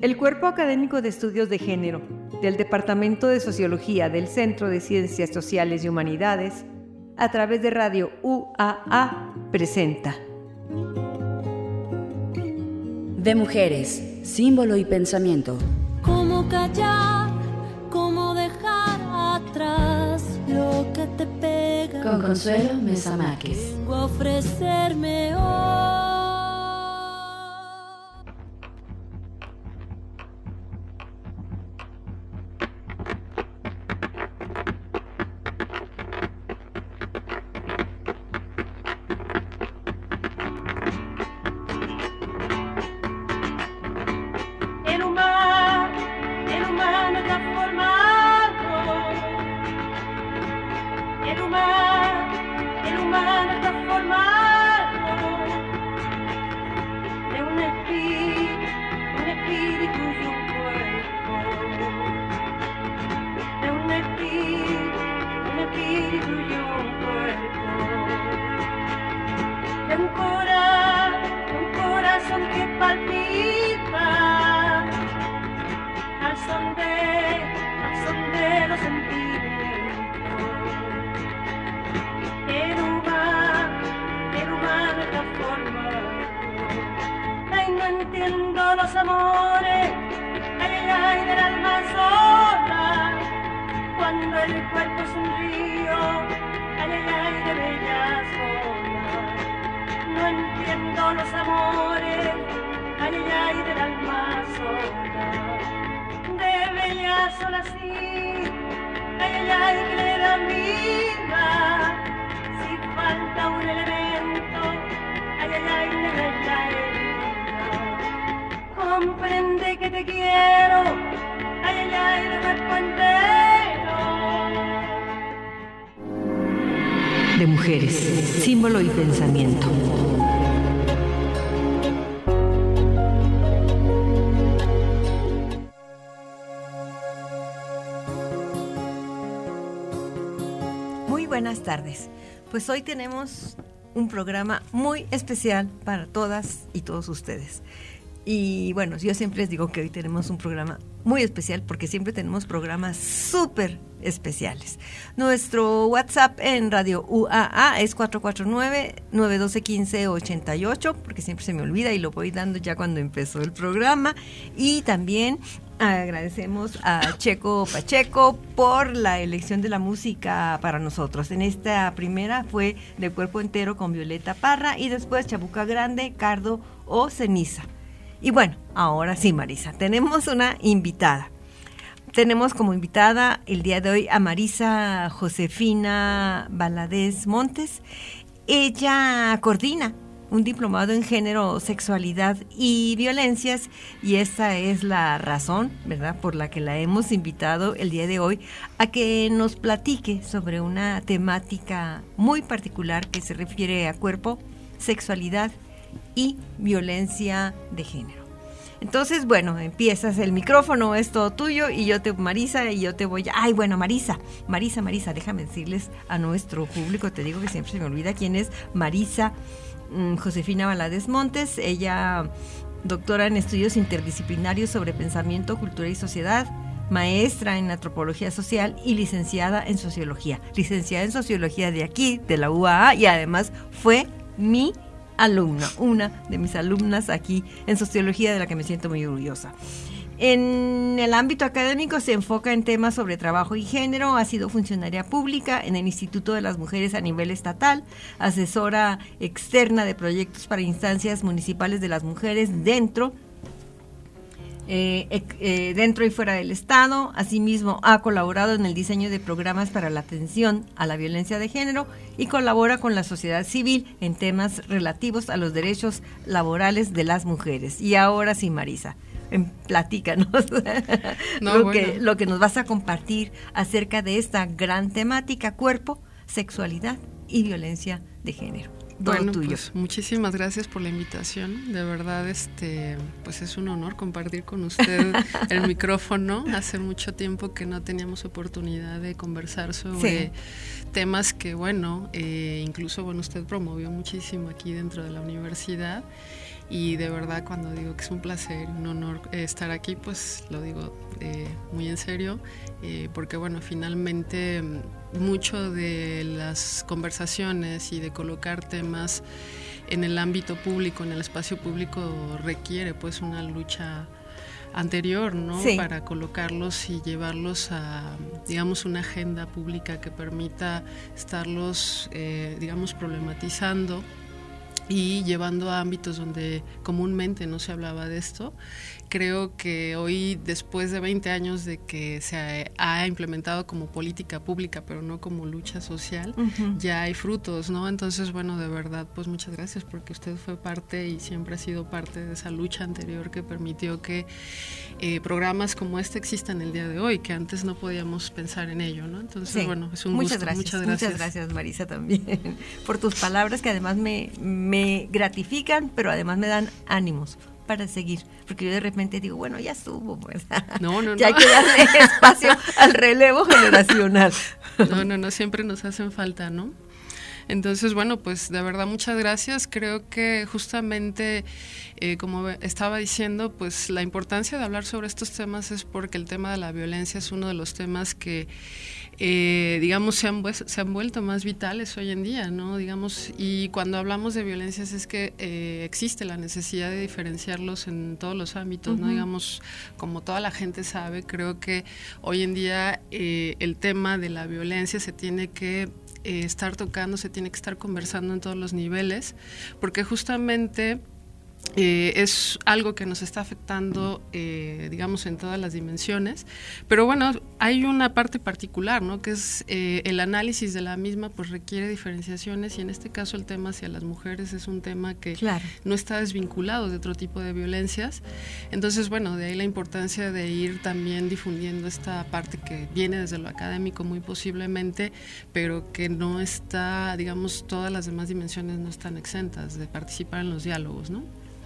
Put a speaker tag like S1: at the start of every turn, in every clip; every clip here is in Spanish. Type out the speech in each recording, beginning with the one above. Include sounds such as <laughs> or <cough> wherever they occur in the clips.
S1: El Cuerpo Académico de Estudios de Género del Departamento de Sociología del Centro de Ciencias Sociales y Humanidades, a través de Radio UAA, presenta.
S2: De mujeres, símbolo y pensamiento.
S3: ¿Cómo callar? ¿Cómo dejar atrás lo que te pega?
S2: Con Consuelo Mesa Márquez.
S3: Vengo a ofrecerme hoy.
S4: El cuerpo es un río, ay, ay, de bellas olas. No entiendo los amores, ay, ay, ay, del alma sola de bellas olas sí, ay, ay, que le dan vida, si falta un elemento, ay, ay, ay, de bella herida, comprende que te quiero, ay, ay, ay, de cuerpo
S1: De mujeres, símbolo y pensamiento. Muy buenas tardes. Pues hoy tenemos un programa muy especial para todas y todos ustedes. Y bueno, yo siempre les digo que hoy tenemos un programa muy especial porque siempre tenemos programas súper especiales. Nuestro WhatsApp en Radio UAA es 449-912-1588 porque siempre se me olvida y lo voy dando ya cuando empezó el programa. Y también agradecemos a Checo Pacheco por la elección de la música para nosotros. En esta primera fue de cuerpo entero con Violeta Parra y después Chabuca Grande, Cardo o Ceniza. Y bueno, ahora sí, Marisa, tenemos una invitada. Tenemos como invitada el día de hoy a Marisa Josefina Valadez Montes. Ella coordina un diplomado en género, sexualidad y violencias y esta es la razón, ¿verdad?, por la que la hemos invitado el día de hoy a que nos platique sobre una temática muy particular que se refiere a cuerpo, sexualidad y violencia de género. Entonces, bueno, empiezas el micrófono, es todo tuyo y yo te, Marisa, y yo te voy a... Ay, bueno, Marisa, Marisa, Marisa, déjame decirles a nuestro público, te digo que siempre se me olvida quién es Marisa mm, Josefina Valadez Montes, ella doctora en estudios interdisciplinarios sobre pensamiento, cultura y sociedad, maestra en antropología social y licenciada en sociología. Licenciada en sociología de aquí, de la UAA, y además fue mi alumna, una de mis alumnas aquí en sociología de la que me siento muy orgullosa. En el ámbito académico se enfoca en temas sobre trabajo y género, ha sido funcionaria pública en el Instituto de las Mujeres a nivel estatal, asesora externa de proyectos para instancias municipales de las mujeres dentro eh, eh, dentro y fuera del Estado. Asimismo, ha colaborado en el diseño de programas para la atención a la violencia de género y colabora con la sociedad civil en temas relativos a los derechos laborales de las mujeres. Y ahora sí, Marisa. em, Platícanos <laughs>
S5: No,
S1: lo,
S5: bueno.
S1: que, lo que nos vas a compartir acerca de esta gran temática, cuerpo, sexualidad y violencia de género. Bueno, tuyo.
S5: Pues, muchísimas gracias por la invitación. De verdad, este, pues es un honor compartir con usted <laughs> el micrófono. Hace mucho tiempo que no teníamos oportunidad de conversar sobre temas que, bueno, eh, incluso bueno, usted promovió muchísimo aquí dentro de la universidad. Y de verdad cuando digo que es un placer, un honor eh, estar aquí, pues lo digo eh, muy en serio, eh, porque bueno, finalmente mucho de las conversaciones y de colocar temas en el ámbito público, en el espacio público, requiere pues una lucha anterior, ¿no? Para colocarlos y llevarlos a, digamos, una agenda pública que permita estarlos, digamos, problematizando y llevando a ámbitos donde comúnmente no se hablaba de esto creo que hoy, después de 20 años de que se ha, implementado como política pública, pero no como lucha social, ya hay frutos, ¿no? Entonces, bueno, de verdad, pues muchas gracias porque usted fue parte y siempre ha sido parte de esa lucha anterior que permitió que eh, programas como este existan el día de hoy, que antes no podíamos pensar en ello, ¿no? Entonces, bueno, es un
S1: muchas
S5: gusto.
S1: Gracias, muchas gracias. Muchas gracias, Marisa, también, <laughs> por tus palabras que además me, me gratifican, pero además me dan ánimos para seguir, porque yo de repente digo, bueno, ya estuvo, pues. <laughs> No, no, <laughs> ya hay que darle espacio al relevo generacional. <laughs>
S5: No, no, no, siempre nos hacen falta, ¿no? Entonces, bueno, pues de verdad muchas gracias. Creo que justamente, eh, como estaba diciendo, pues la importancia de hablar sobre estos temas es porque el tema de la violencia es uno de los temas que eh, digamos, se han, se han vuelto más vitales hoy en día, ¿no? Digamos, y cuando hablamos de violencias es que eh, existe la necesidad de diferenciarlos en todos los ámbitos, ¿no? Digamos, como toda la gente sabe, creo que hoy en día eh, el tema de la violencia se tiene que estar tocando, se tiene que estar conversando en todos los niveles, porque justamente eh, es algo que nos está afectando, eh, digamos, en todas las dimensiones. Pero bueno, hay una parte particular, ¿no? Que es eh, el análisis de la misma, pues requiere diferenciaciones y en este caso el tema hacia las mujeres es un tema que no está desvinculado de otro tipo de violencias. Entonces, bueno, de ahí la importancia de ir también difundiendo esta parte que viene desde lo académico muy posiblemente, pero que no está, digamos, todas las demás dimensiones no están exentas de participar en los diálogos, ¿no?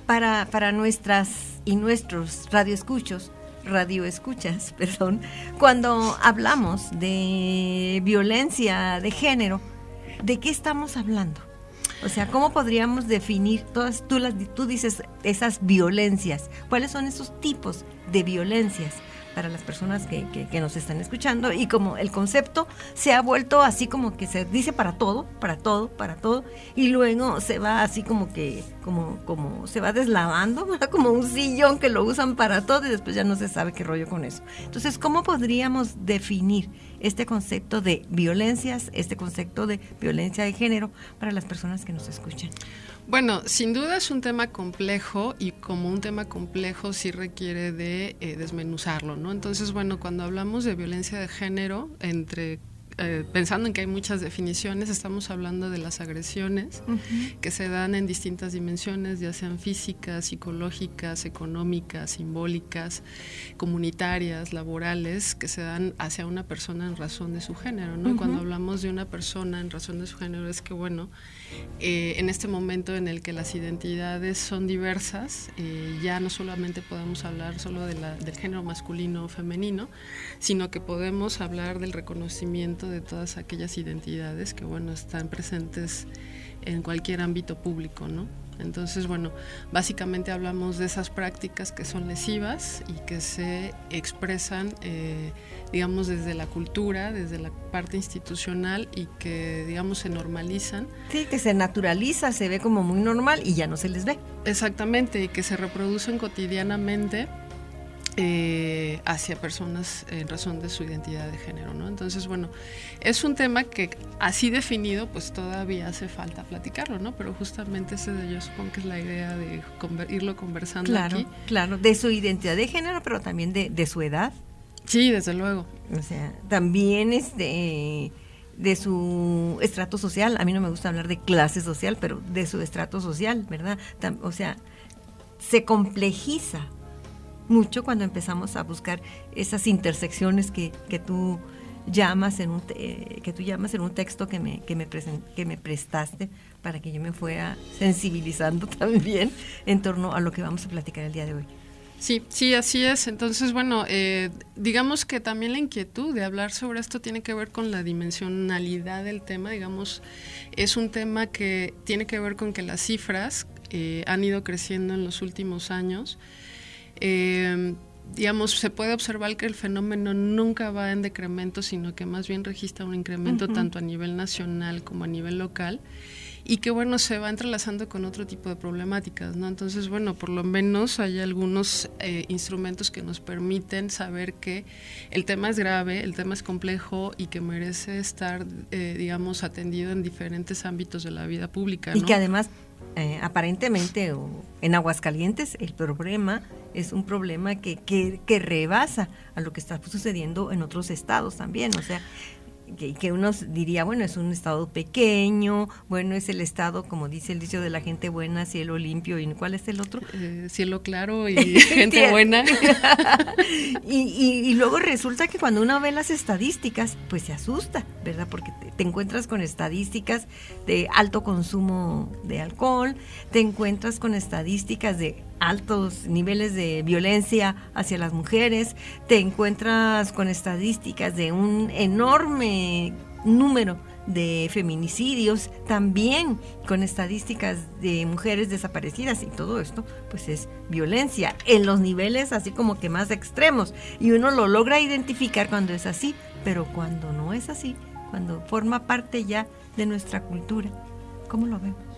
S1: Para, para nuestras y nuestros radioescuchos, radioescuchas, <laughs> perdón, cuando hablamos de violencia de género, ¿de qué estamos hablando? O sea, ¿cómo podríamos definir todas, tú, las, tú dices esas violencias? ¿Cuáles son esos tipos de violencias? Para las personas que, que, nos están escuchando y como el concepto se ha vuelto así como que se dice para todo, para todo, para todo y luego se va así como que como como se va deslavando, <laughs> como un sillón que lo usan para todo y después ya no se sabe qué rollo con eso. Entonces, ¿cómo podríamos definir este concepto de violencias, este concepto de violencia de género para las personas que nos escuchan?
S5: Bueno, sin duda es un tema complejo y como un tema complejo sí requiere de eh, desmenuzarlo, ¿no? Entonces, bueno, cuando hablamos de violencia de género, entre eh, pensando en que hay muchas definiciones, estamos hablando de las agresiones que se dan en distintas dimensiones, ya sean físicas, psicológicas, económicas, simbólicas, comunitarias, laborales, que se dan hacia una persona en razón de su género. ¿no? Cuando hablamos de una persona en razón de su género es que, bueno, eh, en este momento en el que las identidades son diversas, eh, ya no solamente podemos hablar solo de la, del género masculino o femenino, sino que podemos hablar del reconocimiento de todas aquellas identidades que, bueno, están presentes en cualquier ámbito público, ¿no? Entonces, bueno, básicamente hablamos de esas prácticas que son lesivas y que se expresan, eh, digamos, desde la cultura, desde la parte institucional y que, digamos, se normalizan.
S1: Sí, que se naturaliza, se ve como muy normal y ya no se les ve.
S5: Exactamente, y que se reproducen cotidianamente eh, hacia personas en razón de su identidad de género, ¿no? Entonces, bueno, es un tema que así definido, pues todavía hace falta platicarlo, ¿no? Pero justamente ese de yo supongo que es la idea de irlo conversando
S1: claro,
S5: aquí.
S1: Claro, de su identidad de género, pero también de, de su edad.
S5: Sí, desde luego.
S1: O sea, también este de su estrato social, a mí no me gusta hablar de clase social, pero de su estrato social, ¿verdad? o sea, se complejiza mucho cuando empezamos a buscar esas intersecciones que, que tú llamas en un que tú llamas en un texto que me que me, que me prestaste para que yo me fuera sensibilizando <laughs> también en torno a lo que vamos a platicar el día de hoy.
S5: Sí, sí, así es. Entonces, bueno, eh, digamos que también la inquietud de hablar sobre esto tiene que ver con la dimensionalidad del tema. Digamos, es un tema que tiene que ver con que las cifras eh, han ido creciendo en los últimos años. Eh, digamos, se puede observar que el fenómeno nunca va en decremento, sino que más bien registra un incremento tanto a nivel nacional como a nivel local y que bueno, se va entrelazando con otro tipo de problemáticas, ¿no? Entonces, bueno, por lo menos hay algunos eh, instrumentos que nos permiten saber que el tema es grave, el tema es complejo y que merece estar, eh, digamos, atendido en diferentes ámbitos de la vida pública.
S1: Y que además, eh, aparentemente, en Aguascalientes, el problema es un problema que, que, que rebasa a lo que está sucediendo en otros estados también. O sea, que, uno diría, bueno, es un estado pequeño, bueno, es el estado, como dice el dicho de la gente buena, cielo limpio, ¿y cuál es el otro?
S5: Eh, cielo claro y <laughs> gente buena. <laughs>
S1: y, y, luego resulta que cuando uno ve las estadísticas, pues se asusta, ¿verdad? Porque te, encuentras con estadísticas de alto consumo de alcohol, te encuentras con estadísticas de altos niveles de violencia hacia las mujeres, te encuentras con estadísticas de un enorme número de feminicidios, también con estadísticas de mujeres desaparecidas y todo esto pues es violencia en los niveles así como que más extremos y uno lo logra identificar cuando es así, pero cuando no es así, cuando forma parte ya de nuestra cultura, ¿cómo lo vemos?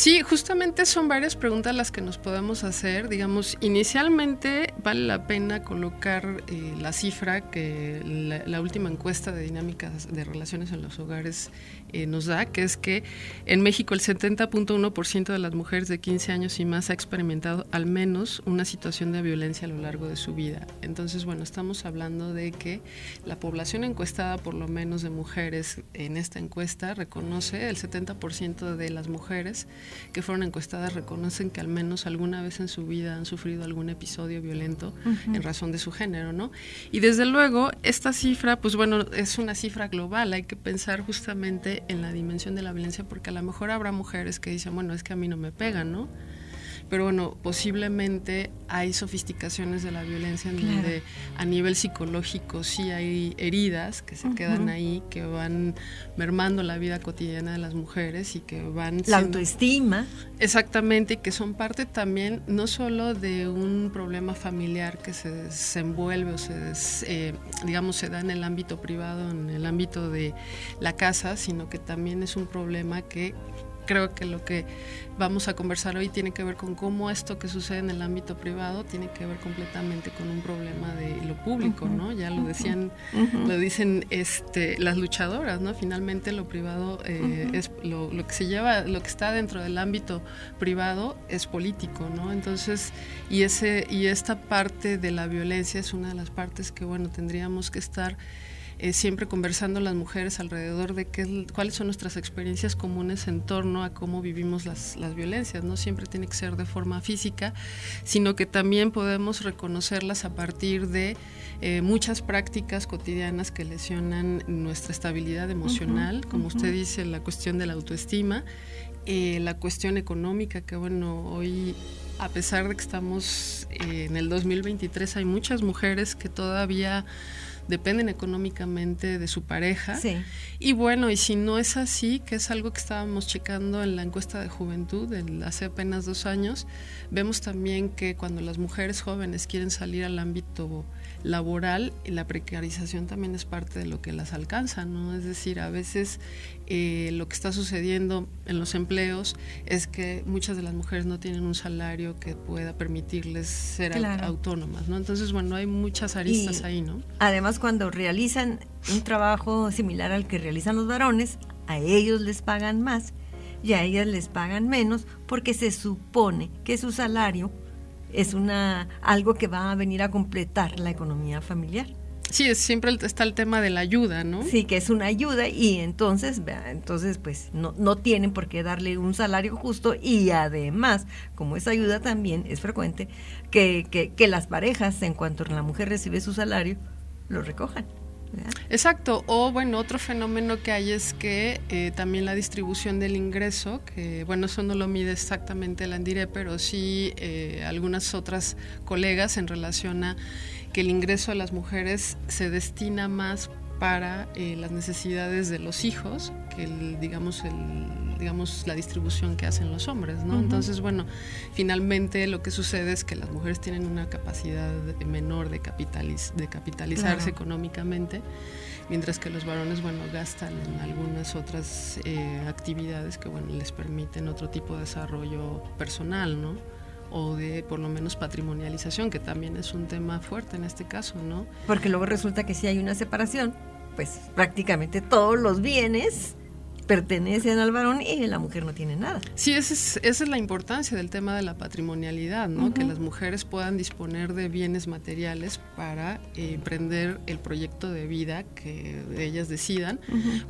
S5: Sí, justamente son varias preguntas las que nos podemos hacer. Digamos, inicialmente vale la pena colocar eh, la cifra que la, última encuesta de dinámicas de relaciones en los hogares eh, nos da, que es que en México el 70.1% de las mujeres de 15 años y más ha experimentado al menos una situación de violencia a lo largo de su vida. Entonces, bueno, estamos hablando de que la población encuestada, por lo menos de mujeres en esta encuesta, reconoce el 70% de las mujeres que fueron encuestadas reconocen que al menos alguna vez en su vida han sufrido algún episodio violento en razón de su género, ¿no? Y desde luego, esta cifra, pues bueno, es una cifra global, hay que pensar justamente en la dimensión de la violencia porque a lo mejor habrá mujeres que dicen, bueno, es que a mí no me pegan, ¿no? Pero bueno, posiblemente hay sofisticaciones de la violencia en donde a nivel psicológico sí hay heridas que se quedan ahí, que van mermando la vida cotidiana de las mujeres y que van...
S1: La autoestima.
S5: Exactamente, y que son parte también no solo de un problema familiar que se desenvuelve o se, eh, digamos, se da en el ámbito privado, en el ámbito de la casa, sino que también es un problema que creo que lo que vamos a conversar hoy tiene que ver con cómo esto que sucede en el ámbito privado tiene que ver completamente con un problema de lo público, ¿no? Ya lo decían, lo dicen este, las luchadoras, ¿no? Finalmente lo privado eh, es lo, lo, que se lleva, lo que está dentro del ámbito privado es político, ¿no? Entonces, y ese, y esta parte de la violencia es una de las partes que, bueno, tendríamos que estar eh, siempre conversando las mujeres alrededor de qué, cuáles son nuestras experiencias comunes en torno a cómo vivimos las, las violencias. No siempre tiene que ser de forma física, sino que también podemos reconocerlas a partir de eh, muchas prácticas cotidianas que lesionan nuestra estabilidad emocional, como usted dice, la cuestión de la autoestima, eh, la cuestión económica, que bueno, hoy a pesar de que estamos en el 2023, hay muchas mujeres que todavía dependen económicamente de su pareja. Y bueno, y si no es así, que es algo que estábamos checando en la encuesta de juventud hace apenas dos años, vemos también que cuando las mujeres jóvenes quieren salir al ámbito laboral, la precarización también es parte de lo que las alcanza, ¿no? Es decir, a veces eh, lo que está sucediendo en los empleos es que muchas de las mujeres no tienen un salario que pueda permitirles ser autónomas, ¿no? Entonces, bueno, hay muchas aristas ahí, ¿no?
S1: Además, cuando realizan un trabajo similar al que realizan los varones, a ellos les pagan más y a ellas les pagan menos porque se supone que su salario es una algo que va a venir a completar la economía familiar.
S5: Sí, siempre está el tema de la ayuda, ¿no?
S1: Sí, que es una ayuda y entonces, entonces pues no, no tienen por qué darle un salario justo y además, como esa ayuda también es frecuente, que, que, que las parejas, en cuanto la mujer recibe su salario, lo recojan.
S5: Exacto, o bueno, otro fenómeno que hay es que eh, también la distribución del ingreso, que bueno, eso no lo mide exactamente el Andire, pero sí eh, algunas otras colegas en relación a que el ingreso de las mujeres se destina más para eh, las necesidades de los hijos que el, digamos el digamos la distribución que hacen los hombres no entonces bueno finalmente lo que sucede es que las mujeres tienen una capacidad menor de capitaliz de capitalizarse económicamente mientras que los varones bueno gastan en algunas otras eh, actividades que bueno les permiten otro tipo de desarrollo personal no o de por lo menos patrimonialización, que también es un tema fuerte en este caso, ¿no?
S1: Porque luego resulta que si hay una separación, pues prácticamente todos los bienes pertenecen al varón y la mujer no tiene nada.
S5: Sí, esa es, esa es la importancia del tema de la patrimonialidad, ¿no? Que las mujeres puedan disponer de bienes materiales para eh, emprender el proyecto de vida que ellas decidan,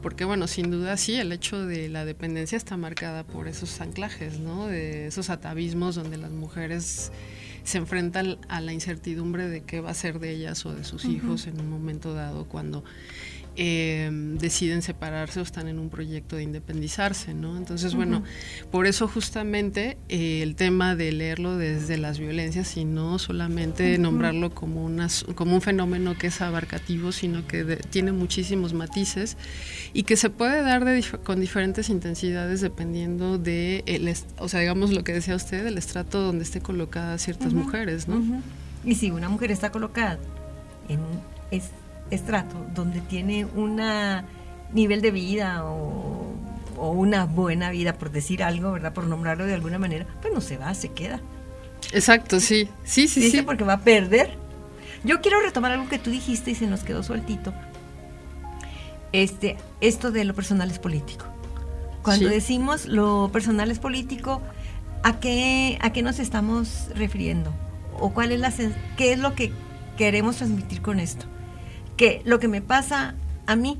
S5: porque bueno, sin duda sí, el hecho de la dependencia está marcada por esos anclajes, ¿no? De esos atavismos donde las mujeres se enfrentan a la incertidumbre de qué va a ser de ellas o de sus hijos en un momento dado cuando eh, deciden separarse o están en un proyecto de independizarse, ¿no? Entonces, bueno, por eso justamente eh, el tema de leerlo desde las violencias y no solamente nombrarlo como, unas, como un fenómeno que es abarcativo, sino que tiene muchísimos matices y que se puede dar con diferentes intensidades dependiendo de, el, o sea, digamos lo que decía usted, el estrato donde esté colocada ciertas mujeres, ¿no?
S1: Y si una mujer está colocada en es estrato donde tiene un nivel de vida o, una buena vida, por decir algo, ¿verdad? Por nombrarlo de alguna manera, pues no se va, se queda.
S5: Exacto, sí. Sí, sí, sí.
S1: porque va a perder. Yo quiero retomar algo que tú dijiste y se nos quedó sueltito. Este, esto de lo personal es político. Cuando decimos lo personal es político, ¿a qué, ¿a qué nos estamos refiriendo? ¿O cuál es la qué es lo que queremos transmitir con esto? Que lo que me pasa a mí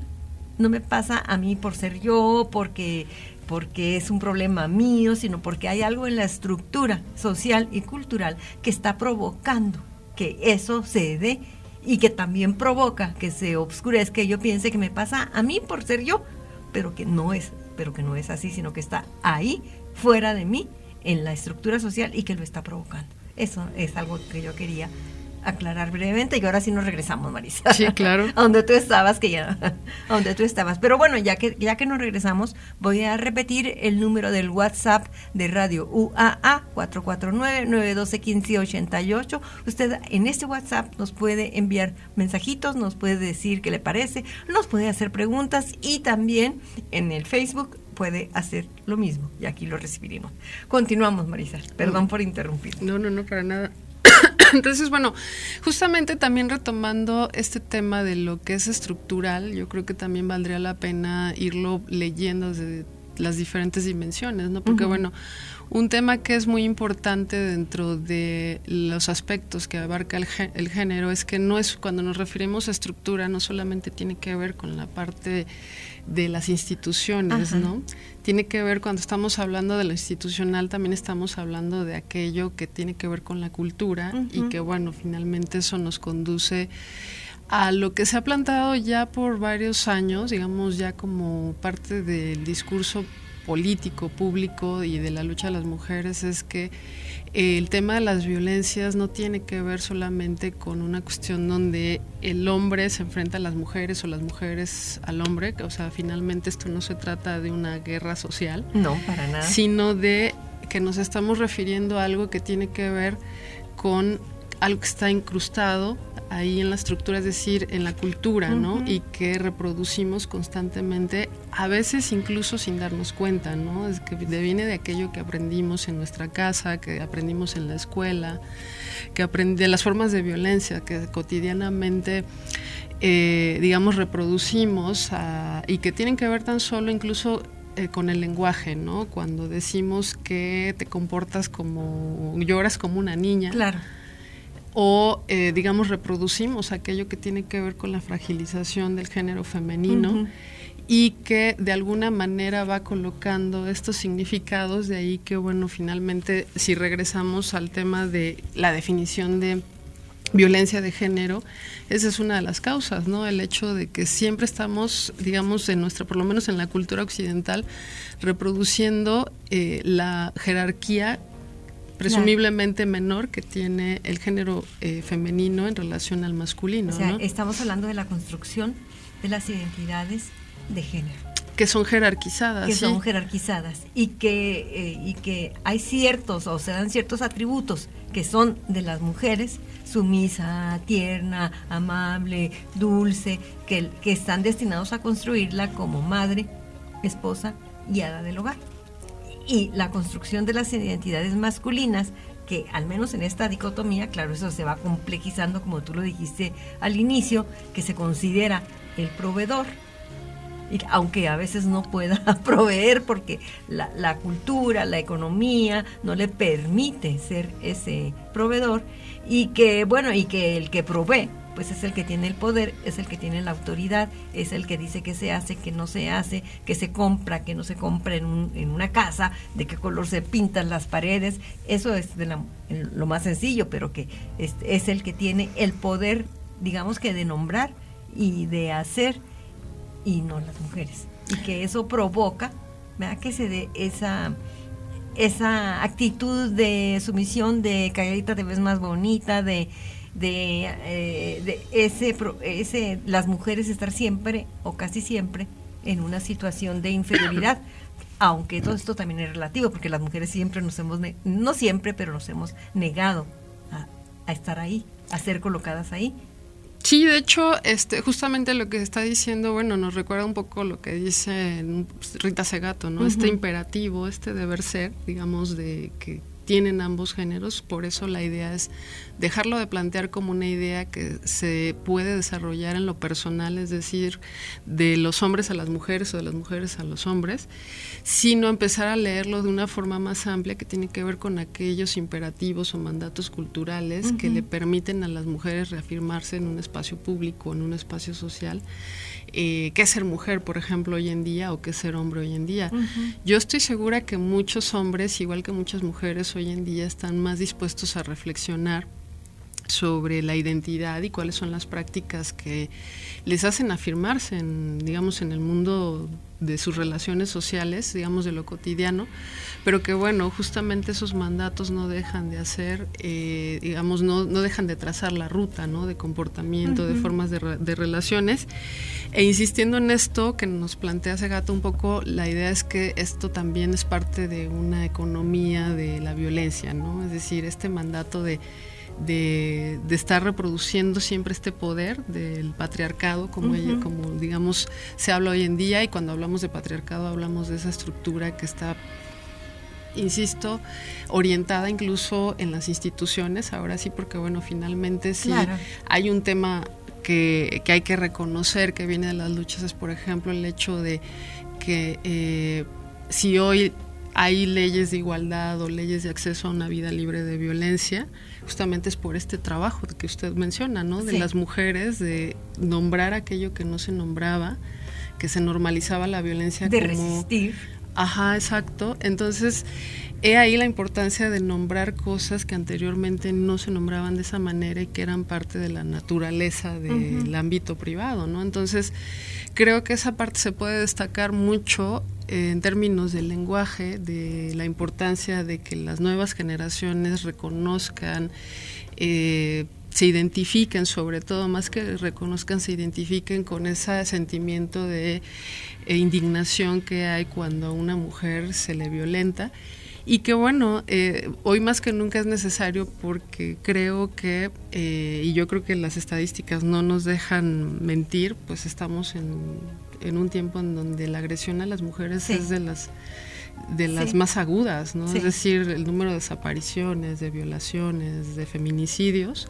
S1: no me pasa a mí por ser yo, porque porque es un problema mío, sino porque hay algo en la estructura social y cultural que está provocando que eso se dé y que también provoca que se obscurezca yo piense que me pasa a mí por ser yo, pero que no es, pero que no es así, sino que está ahí fuera de mí en la estructura social y que lo está provocando. Eso es algo que yo quería aclarar brevemente y ahora sí nos regresamos, Marisa.
S5: Sí, claro. <laughs>
S1: a donde tú estabas, que ya, a donde tú estabas. Pero bueno, ya que, ya que nos regresamos, voy a repetir el número del WhatsApp de Radio UAA 449-912-1588. Usted en este WhatsApp nos puede enviar mensajitos, nos puede decir qué le parece, nos puede hacer preguntas y también en el Facebook puede hacer lo mismo y aquí lo recibiremos. Continuamos, Marisa. Perdón por interrumpir.
S5: No, no, no, para nada. <coughs> Entonces, bueno, justamente también retomando este tema de lo que es estructural, yo creo que también valdría la pena irlo leyendo desde las diferentes dimensiones, ¿no? Porque, bueno, un tema que es muy importante dentro de los aspectos que abarca el, el, género es que no es cuando nos referimos a estructura no solamente tiene que ver con la parte de las instituciones, ¿no? Tiene que ver, cuando estamos hablando de lo institucional, también estamos hablando de aquello que tiene que ver con la cultura y que, bueno, finalmente eso nos conduce a lo que se ha plantado ya por varios años, digamos, ya como parte del discurso político, público y de la lucha de las mujeres, es que el tema de las violencias no tiene que ver solamente con una cuestión donde el hombre se enfrenta a las mujeres o las mujeres al hombre, o sea, finalmente esto no se trata de una guerra social.
S1: No, para nada.
S5: Sino de que nos estamos refiriendo a algo que tiene que ver con algo que está incrustado ahí en la estructura, es decir, en la cultura, ¿no? Y que reproducimos constantemente, a veces incluso sin darnos cuenta, ¿no? Es que viene de aquello que aprendimos en nuestra casa, que aprendimos en la escuela, que aprendí de las formas de violencia que cotidianamente eh, digamos, reproducimos y que tienen que ver tan solo incluso eh, con el lenguaje, ¿no? Cuando decimos que te comportas como, lloras como una niña.
S1: Claro
S5: o eh, digamos reproducimos aquello que tiene que ver con la fragilización del género femenino y que de alguna manera va colocando estos significados de ahí que bueno finalmente si regresamos al tema de la definición de violencia de género, esa es una de las causas, ¿no? El hecho de que siempre estamos, digamos, en nuestra, por lo menos en la cultura occidental, reproduciendo eh, la jerarquía presumiblemente menor que tiene el género eh, femenino en relación al masculino.
S1: O sea,
S5: ¿no?
S1: estamos hablando de la construcción de las identidades de género.
S5: Que son jerarquizadas.
S1: Que
S5: ¿sí?
S1: son jerarquizadas y que, eh, y que hay ciertos o se dan ciertos atributos que son de las mujeres, sumisa, tierna, amable, dulce, que, que están destinados a construirla como madre, esposa y hada del hogar y la construcción de las identidades masculinas, que al menos en esta dicotomía, claro, eso se va complejizando, como tú lo dijiste al inicio, que se considera el proveedor, aunque a veces no pueda <laughs> proveer porque la, la cultura, la economía no le permite ser ese proveedor, y que, bueno, y que el que provee pues es el que tiene el poder, es el que tiene la autoridad, es el que dice que se hace, que no se hace, que se compra, que no se compra en, un, en una casa, de qué color se pintan las paredes. Eso es de lo más sencillo, pero que es, es, el que tiene el poder, digamos que de nombrar y de hacer, y no las mujeres. Y que eso provoca ¿verdad? que se dé esa esa actitud de sumisión, de calladita te ves más bonita, de de, eh, de ese, ese, las mujeres estar siempre o casi siempre en una situación de inferioridad. <coughs> Aunque todo esto también es relativo, porque las mujeres siempre nos hemos, no siempre, pero nos hemos negado a, a estar ahí, a ser colocadas ahí.
S5: Sí, de hecho, este, justamente lo que está diciendo, bueno, nos recuerda un poco lo que dice Rita Segato, ¿no? Uh -huh. Este imperativo, este deber ser, digamos, de que tienen ambos géneros, por eso la idea es dejarlo de plantear como una idea que se puede desarrollar en lo personal, es decir, de los hombres a las mujeres o de las mujeres a los hombres, sino empezar a leerlo de una forma más amplia que tiene que ver con aquellos imperativos o mandatos culturales uh -huh. que le permiten a las mujeres reafirmarse en un espacio público, en un espacio social. Eh, qué es ser mujer, por ejemplo, hoy en día o qué es ser hombre hoy en día. Uh -huh. Yo estoy segura que muchos hombres, igual que muchas mujeres hoy en día, están más dispuestos a reflexionar sobre la identidad y cuáles son las prácticas que les hacen afirmarse en, digamos, en el mundo de sus relaciones sociales, digamos, de lo cotidiano, pero que bueno, justamente esos mandatos no dejan de hacer, eh, digamos, no, no, dejan de trazar la ruta, ¿no? De comportamiento, uh -huh. de formas de, de, relaciones. E insistiendo en esto que nos plantea Segato un poco, la idea es que esto también es parte de una economía de la violencia, ¿no? Es decir, este mandato de de, de, estar reproduciendo siempre este poder del patriarcado, como, uh -huh. ella, como digamos se habla hoy en día, y cuando hablamos de patriarcado hablamos de esa estructura que está, insisto, orientada incluso en las instituciones, ahora sí, porque bueno, finalmente sí claro. hay un tema que, que, hay que reconocer que viene de las luchas, es por ejemplo el hecho de que eh, si hoy hay leyes de igualdad o leyes de acceso a una vida libre de violencia, justamente es por este trabajo que usted menciona, ¿no? De sí. las mujeres, de nombrar aquello que no se nombraba, que se normalizaba la violencia
S1: de
S5: como...
S1: resistir.
S5: Ajá, exacto. Entonces, he ahí la importancia de nombrar cosas que anteriormente no se nombraban de esa manera y que eran parte de la naturaleza del uh -huh. ámbito privado, ¿no? Entonces, creo que esa parte se puede destacar mucho en términos del lenguaje, de la importancia de que las nuevas generaciones reconozcan, eh, se identifiquen, sobre todo, más que reconozcan, se identifiquen con ese sentimiento de eh, indignación que hay cuando a una mujer se le violenta y que bueno, eh, hoy más que nunca es necesario porque creo que, eh, y yo creo que las estadísticas no nos dejan mentir, pues estamos en, en un tiempo en donde la agresión a las mujeres sí. es de las de las sí. más agudas, ¿no? Sí. Es decir, el número de desapariciones, de violaciones, de feminicidios,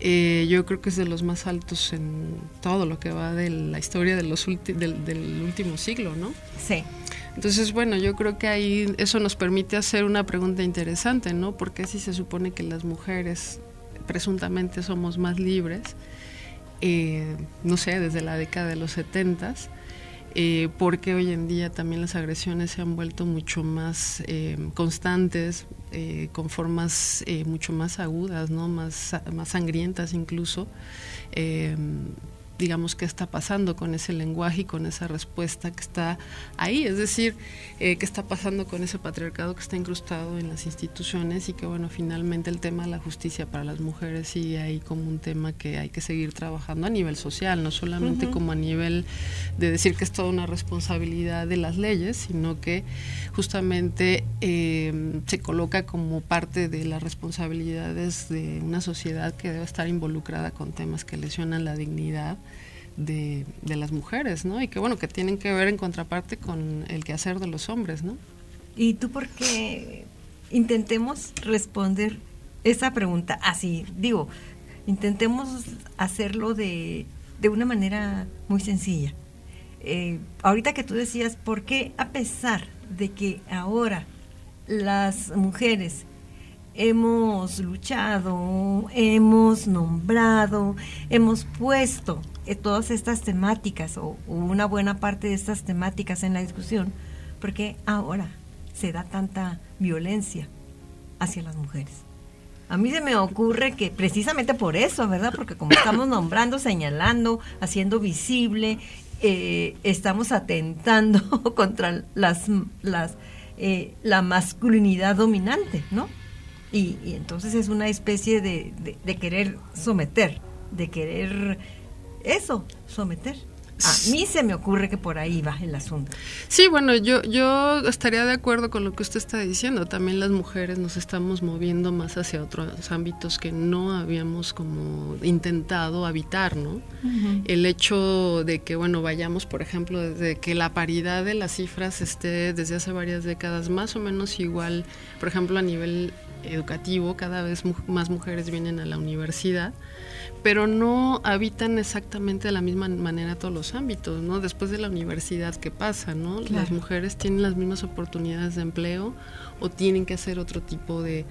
S5: eh, yo creo que es de los más altos en todo lo que va de la historia de los del, del último siglo, ¿no?
S1: Sí.
S5: Entonces, bueno, yo creo que ahí eso nos permite hacer una pregunta interesante, ¿no? Porque si se supone que las mujeres presuntamente somos más libres, eh, no sé, desde la década de los setentas, eh, porque hoy en día también las agresiones se han vuelto mucho más eh, constantes, eh, con formas mucho más agudas, ¿no? más, más sangrientas incluso digamos, qué está pasando con ese lenguaje y con esa respuesta que está ahí, es decir, eh, qué está pasando con ese patriarcado que está incrustado en las instituciones y que, bueno, finalmente el tema de la justicia para las mujeres sigue ahí como un tema que hay que seguir trabajando a nivel social, no solamente como a nivel de decir que es toda una responsabilidad de las leyes, sino que justamente eh, se coloca como parte de las responsabilidades de una sociedad que debe estar involucrada con temas que lesionan la dignidad de, las mujeres, ¿no? Y que bueno, que tienen que ver en contraparte con el quehacer de los hombres, ¿no?
S1: ¿Y tú por qué intentemos responder esa pregunta así? Digo, intentemos hacerlo de, de una manera muy sencilla. Eh, ahorita que tú decías, ¿por qué a pesar de que ahora las mujeres hemos luchado, hemos nombrado, hemos puesto eh, todas estas temáticas o, una buena parte de estas temáticas en la discusión, porque ahora se da tanta violencia hacia las mujeres. A mí se me ocurre que precisamente por eso, ¿verdad? Porque como estamos <coughs> nombrando, señalando, haciendo visible, eh, estamos atentando <laughs> contra las, las eh, la masculinidad dominante, ¿no? Y, entonces es una especie de querer someter, de querer eso, someter. A mí se me ocurre que por ahí va el asunto.
S5: Sí, bueno, yo, yo estaría de acuerdo con lo que usted está diciendo. También las mujeres nos estamos moviendo más hacia otros ámbitos que no habíamos como intentado habitar, ¿no? El hecho de que, bueno, vayamos, por ejemplo, desde que la paridad de las cifras esté desde hace varias décadas más o menos igual, por ejemplo, a nivel educativo, cada vez más mujeres vienen a la universidad pero no habitan exactamente de la misma manera todos los ámbitos, ¿no? Después de la universidad, ¿qué pasa, no? Las mujeres tienen las mismas oportunidades de empleo o tienen que hacer otro tipo de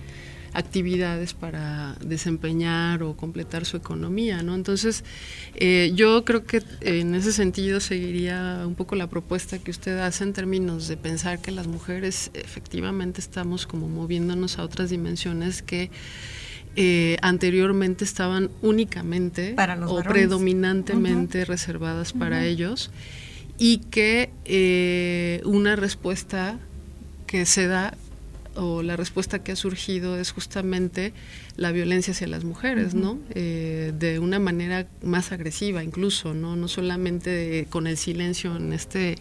S5: actividades para desempeñar o completar su economía, ¿no? Entonces, eh, yo creo que en ese sentido seguiría un poco la propuesta que usted hace en términos de pensar que las mujeres efectivamente estamos como moviéndonos a otras dimensiones que eh, anteriormente estaban únicamente o predominantemente reservadas para ellos y que eh, una respuesta que se da o la respuesta que ha surgido es justamente la violencia hacia las mujeres, ¿no? Eh, de una manera más agresiva incluso, ¿no? No solamente con el silencio en este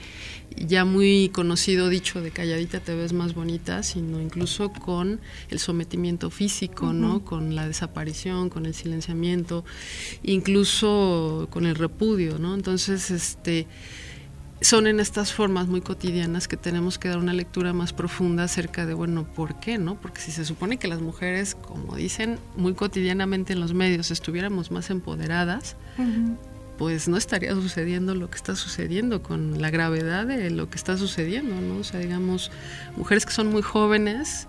S5: ya muy conocido dicho de calladita te ves más bonita, sino incluso con el sometimiento físico, ¿no? Con la desaparición, con el silenciamiento, incluso con el repudio, ¿no? Entonces, este son en estas formas muy cotidianas que tenemos que dar una lectura más profunda acerca de, bueno, ¿por qué? no? Porque si se supone que las mujeres, como dicen muy cotidianamente en los medios, estuviéramos más empoderadas, pues no estaría sucediendo lo que está sucediendo con la gravedad de lo que está sucediendo, ¿no? O sea, digamos, mujeres que son muy jóvenes,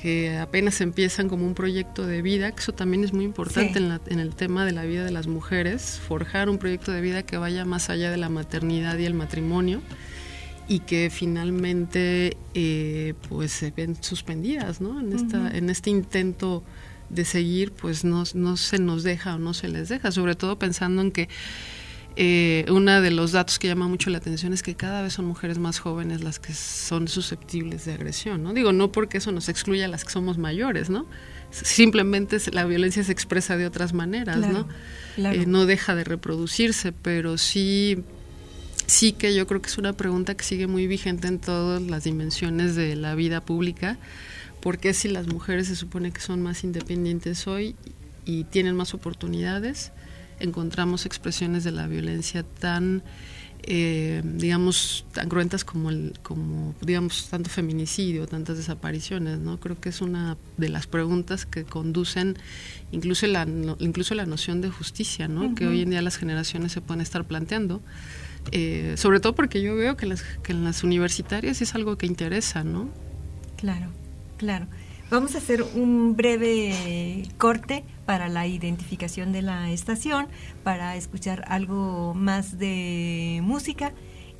S5: que apenas empiezan como un proyecto de vida, que eso también es muy importante en, el tema de la vida de las mujeres, forjar un proyecto de vida que vaya más allá de la maternidad y el matrimonio y que finalmente eh, pues se ven suspendidas ¿no? en, esta, en este intento de seguir pues no, no se nos deja o no se les deja, sobre todo pensando en que eh, uno de los datos que llama mucho la atención es que cada vez son mujeres más jóvenes las que son susceptibles de agresión, ¿no? Digo, no porque eso nos excluya a las que somos mayores, ¿no? Simplemente la violencia se expresa de otras maneras, ¿no? Eh, no deja de reproducirse, pero sí, sí que yo creo que es una pregunta que sigue muy vigente en todas las dimensiones de la vida pública. ¿Por qué si las mujeres se supone que son más independientes hoy y tienen más oportunidades? Encontramos expresiones de la violencia tan, eh, digamos, tan cruentas como, el, como, digamos, tanto feminicidio, tantas desapariciones, ¿no? Creo que es una de las preguntas que conducen incluso la, incluso la noción de justicia, ¿no? Que hoy en día las generaciones se pueden estar planteando. Eh, sobre todo porque yo veo que, las, que en las universitarias es algo que interesa, ¿no?
S1: Claro, claro. Vamos a hacer un breve corte para la identificación de la estación, para escuchar algo más de música.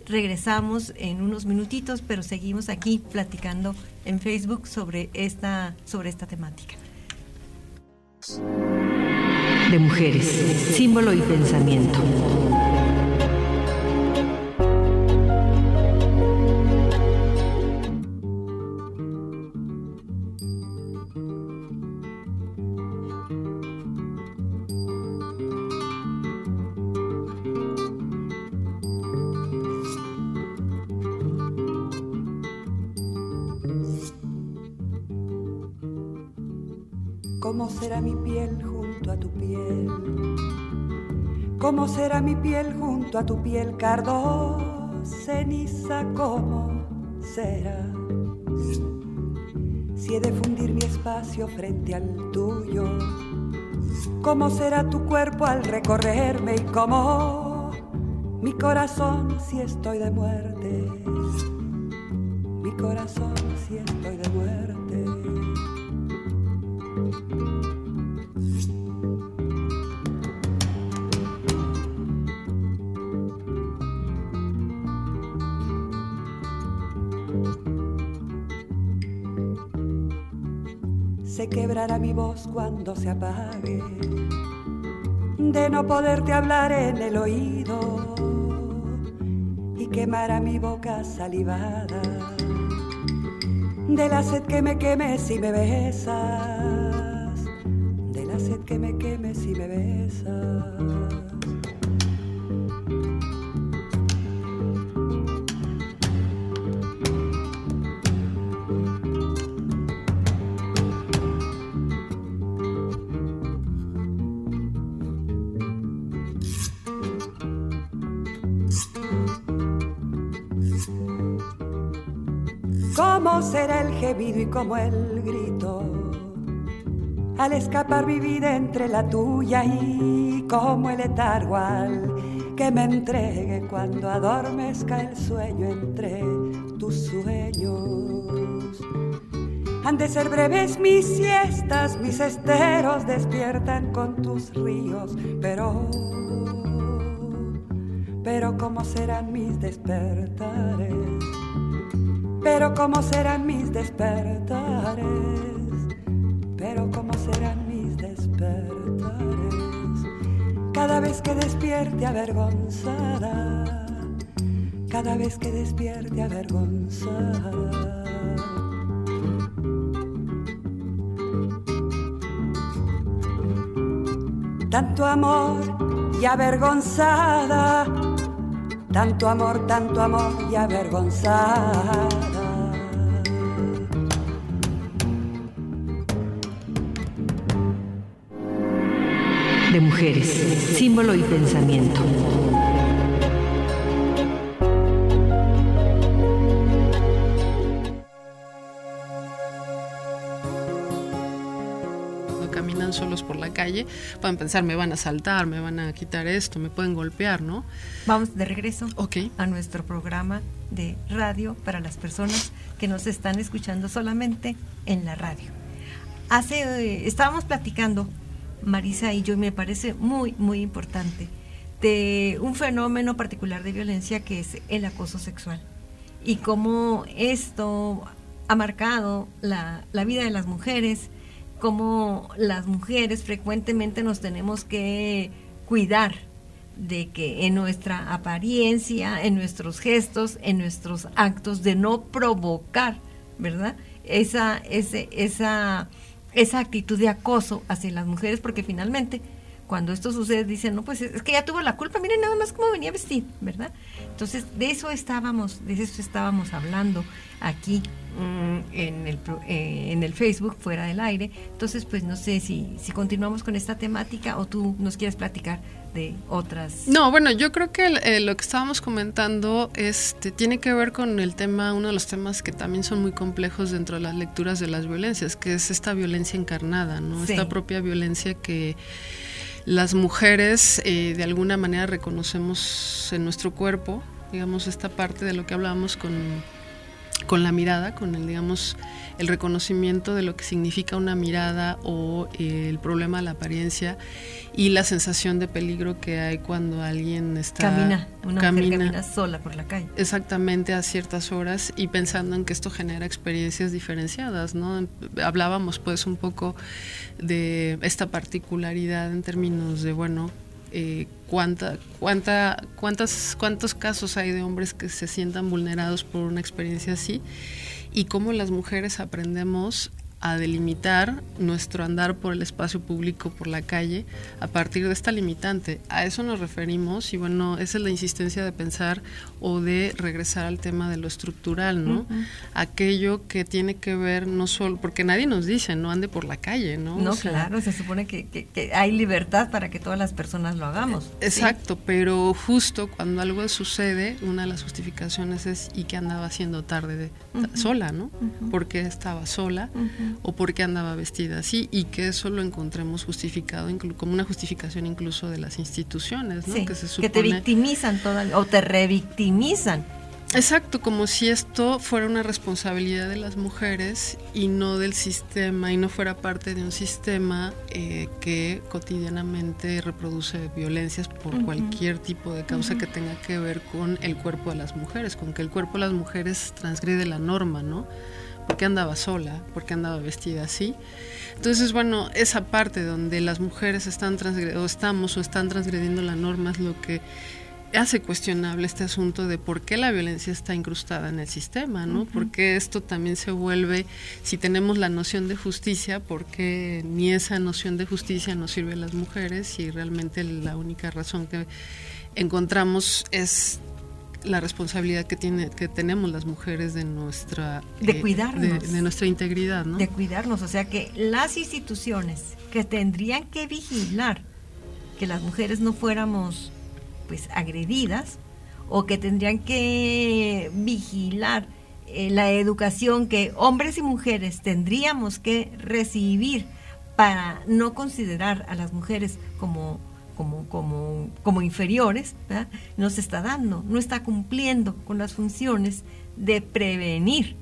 S1: regresamos en unos minutitos, pero seguimos aquí platicando en Facebook sobre esta, sobre esta temática.
S2: De mujeres, símbolo y pensamiento.
S3: Junto a tu piel, cardo ceniza? ¿Cómo será? Si he de fundir mi espacio frente al tuyo, ¿cómo será tu cuerpo al recorrerme y cómo mi corazón si estoy de muerte? Mi corazón si estoy de muerte. Quebrará mi voz cuando se apague, de no poderte hablar en el oído y quemará mi boca salivada, de la sed que me queme si me besas, de la sed que me queme si me besas. Gemido y como el grito al escapar mi vida entre la tuya y como el letargo que me entregue cuando adormezca el sueño entre tus sueños. Han de ser breves mis siestas, mis esteros despiertan con tus ríos, pero, pero cómo serán mis despertares pero cómo serán mis despertares, pero cómo serán mis despertares, cada vez que despierte avergonzada, cada vez que despierte avergonzada. Tanto amor y avergonzada, tanto amor, tanto amor y avergonzada.
S2: De mujeres, símbolo y pensamiento.
S5: caminan solos por la calle, pueden pensar, me van a saltar, me van a quitar esto, me pueden golpear, ¿no?
S1: Vamos de regreso
S5: Ok.
S1: a nuestro programa de radio para las personas que nos están escuchando solamente en la radio. Hace, eh, estábamos platicando, Marisa y yo, y me parece muy, muy importante, de un fenómeno particular de violencia que es el acoso sexual. Y cómo esto ha marcado la, la vida de las mujeres, cómo las mujeres frecuentemente nos tenemos que cuidar de que en nuestra apariencia, en nuestros gestos, en nuestros actos, de no provocar, ¿verdad? Esa, ese, esa, esa actitud de acoso hacia las mujeres, porque finalmente cuando esto sucede dicen, no, pues es que ya tuvo la culpa, miren nada más cómo venía vestido, ¿verdad? Entonces, de eso estábamos, de eso estábamos hablando aquí mm, en, el, eh, en el Facebook, fuera del aire. Entonces, pues no sé si, si continuamos con esta temática o tú nos quieres platicar de otras.
S5: No, bueno, yo creo que el- eh, lo que estábamos comentando este, tiene que ver con el tema, uno de los temas que también son muy complejos dentro de las lecturas de las violencias, que es esta violencia encarnada, ¿no?
S1: Sí.
S5: Esta propia violencia que las mujeres eh, de alguna manera reconocemos en nuestro cuerpo, digamos, esta parte de lo que hablábamos con con la mirada, con el, digamos, el reconocimiento de lo que significa una mirada o el problema de la apariencia y la sensación de peligro que hay cuando alguien está
S1: camina, una camina, camina sola por la calle.
S5: Exactamente a ciertas horas y pensando en que esto genera experiencias diferenciadas, ¿no? Hablábamos pues un poco de esta particularidad en términos de, bueno, eh, cuánta, cuánta, cuántas, cuántos casos hay de hombres que se sientan vulnerados por una experiencia así y cómo las mujeres aprendemos a delimitar nuestro andar por el espacio público, por la calle, a partir de esta limitante. A eso nos referimos y bueno, esa es la insistencia de pensar o de regresar al tema de lo estructural, ¿no? Aquello que tiene que ver no solo, porque nadie nos dice, no ande por la calle, ¿no?
S1: No, claro, se supone que, hay libertad para que todas las personas lo hagamos.
S5: Exacto, pero justo cuando algo sucede, una de las justificaciones es y que andaba haciendo tarde de, sola, ¿no? Porque estaba sola o por qué andaba vestida así y que eso lo encontremos justificado como una justificación incluso de las instituciones, ¿no?
S1: que, se que te victimizan toda, o te revictimizan.
S5: Exacto, como si esto fuera una responsabilidad de las mujeres y no del sistema y no fuera parte de un sistema eh, que cotidianamente reproduce violencias por cualquier tipo de causa que tenga que ver con el cuerpo de las mujeres, con que el cuerpo de las mujeres transgrede la norma, ¿no? Por qué andaba sola, por qué andaba vestida así. Entonces, bueno, esa parte donde las mujeres están o estamos o están transgrediendo la norma es lo que hace cuestionable este asunto de por qué la violencia está incrustada en el sistema, ¿no? Porque esto también se vuelve, si tenemos la noción de justicia, porque ni esa noción de justicia nos sirve a las mujeres y realmente la única razón que encontramos es la responsabilidad que tiene que tenemos las mujeres de nuestra
S1: de eh, cuidarnos.
S5: de, nuestra integridad no
S1: de cuidarnos o sea que las instituciones que tendrían que vigilar que las mujeres no fuéramos pues agredidas o que tendrían que vigilar eh, la educación que hombres y mujeres tendríamos que recibir para no considerar a las mujeres como como, como, como inferiores, no se está dando, no está cumpliendo con las funciones de prevenir